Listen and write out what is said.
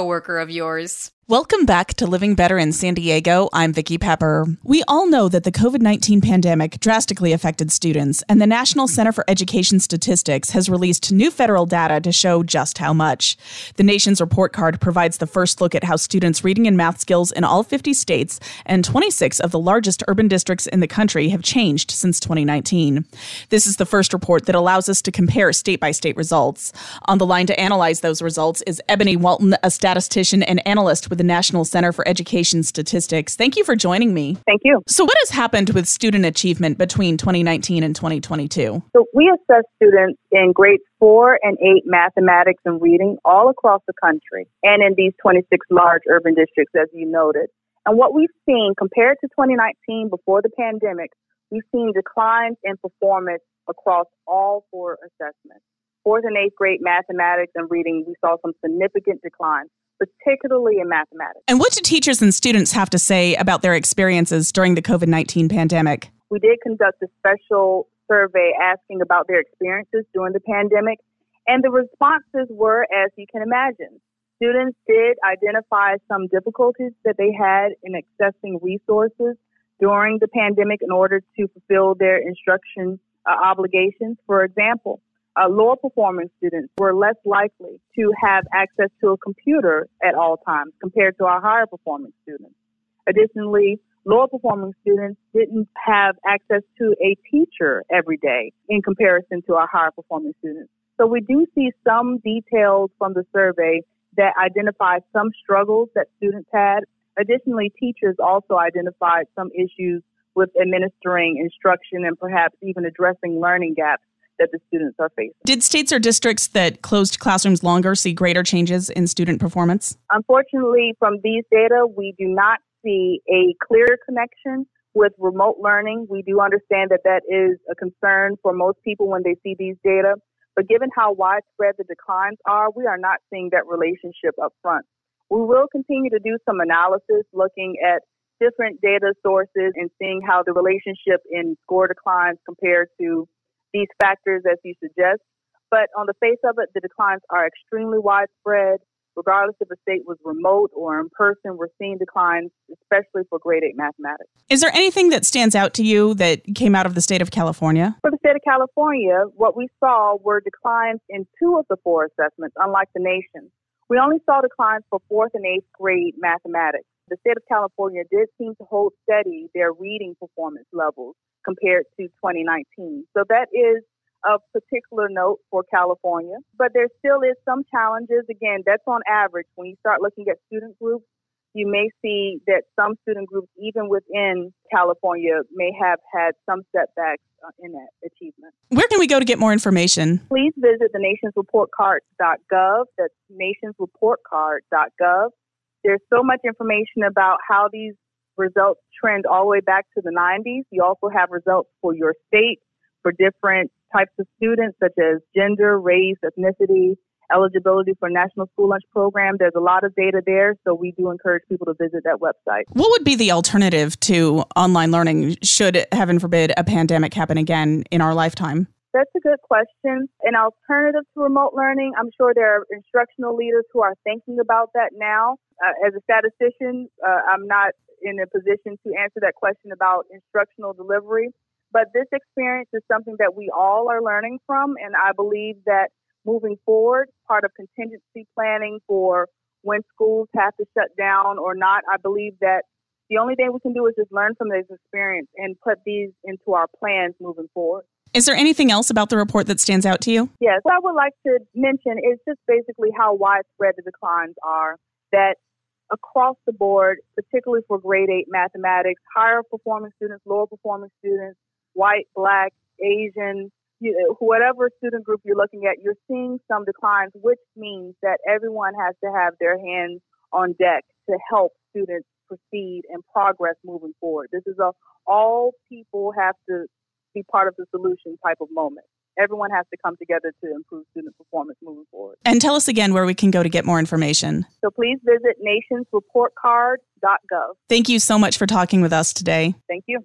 coworker of yours. Welcome back to Living Better in San Diego. I'm Vicki Pepper. We all know that the COVID 19 pandemic drastically affected students, and the National Center for Education Statistics has released new federal data to show just how much. The nation's report card provides the first look at how students' reading and math skills in all 50 states and 26 of the largest urban districts in the country have changed since 2019. This is the first report that allows us to compare state by state results. On the line to analyze those results is Ebony Walton, a statistician and analyst with the National Center for Education Statistics. Thank you for joining me. Thank you. So, what has happened with student achievement between 2019 and 2022? So, we assess students in grades four and eight mathematics and reading all across the country and in these 26 large urban districts, as you noted. And what we've seen compared to 2019 before the pandemic, we've seen declines in performance across all four assessments. Fourth and eighth grade mathematics and reading, we saw some significant declines particularly in mathematics. And what do teachers and students have to say about their experiences during the COVID 19 pandemic? We did conduct a special survey asking about their experiences during the pandemic, and the responses were as you can imagine. Students did identify some difficulties that they had in accessing resources during the pandemic in order to fulfill their instruction uh, obligations. For example, uh, lower performing students were less likely to have access to a computer at all times compared to our higher performing students. Additionally, lower performing students didn't have access to a teacher every day in comparison to our higher performing students. So we do see some details from the survey that identify some struggles that students had. Additionally, teachers also identified some issues with administering instruction and perhaps even addressing learning gaps that the students are facing. Did states or districts that closed classrooms longer see greater changes in student performance? Unfortunately, from these data, we do not see a clear connection with remote learning. We do understand that that is a concern for most people when they see these data. But given how widespread the declines are, we are not seeing that relationship up front. We will continue to do some analysis looking at different data sources and seeing how the relationship in score declines compared to these factors as you suggest. But on the face of it, the declines are extremely widespread. Regardless if the state was remote or in person, we're seeing declines, especially for grade 8 mathematics. Is there anything that stands out to you that came out of the state of California? For the state of California, what we saw were declines in two of the four assessments, unlike the nation. We only saw declines for fourth and eighth grade mathematics. The state of California did seem to hold steady their reading performance levels compared to 2019. So that is of particular note for California, but there still is some challenges. Again, that's on average. When you start looking at student groups, you may see that some student groups, even within California, may have had some setbacks uh, in that achievement. Where can we go to get more information? Please visit the nationsreportcard.gov. That's nationsreportcard.gov. There's so much information about how these results trend all the way back to the 90s. You also have results for your state for different types of students, such as gender, race, ethnicity, eligibility for national school lunch program. There's a lot of data there, so we do encourage people to visit that website. What would be the alternative to online learning should, heaven forbid, a pandemic happen again in our lifetime? That's a good question. An alternative to remote learning, I'm sure there are instructional leaders who are thinking about that now. Uh, as a statistician, uh, I'm not in a position to answer that question about instructional delivery. But this experience is something that we all are learning from, and I believe that moving forward, part of contingency planning for when schools have to shut down or not, I believe that the only thing we can do is just learn from this experience and put these into our plans moving forward. Is there anything else about the report that stands out to you? Yes, what I would like to mention is just basically how widespread the declines are. That across the board, particularly for grade eight mathematics, higher performing students, lower performing students, white, black, Asian, you, whatever student group you're looking at, you're seeing some declines, which means that everyone has to have their hands on deck to help students proceed and progress moving forward. This is a all people have to be part of the solution type of moment. Everyone has to come together to improve student performance moving forward. And tell us again where we can go to get more information. So please visit nationsreportcard.gov. Thank you so much for talking with us today. Thank you.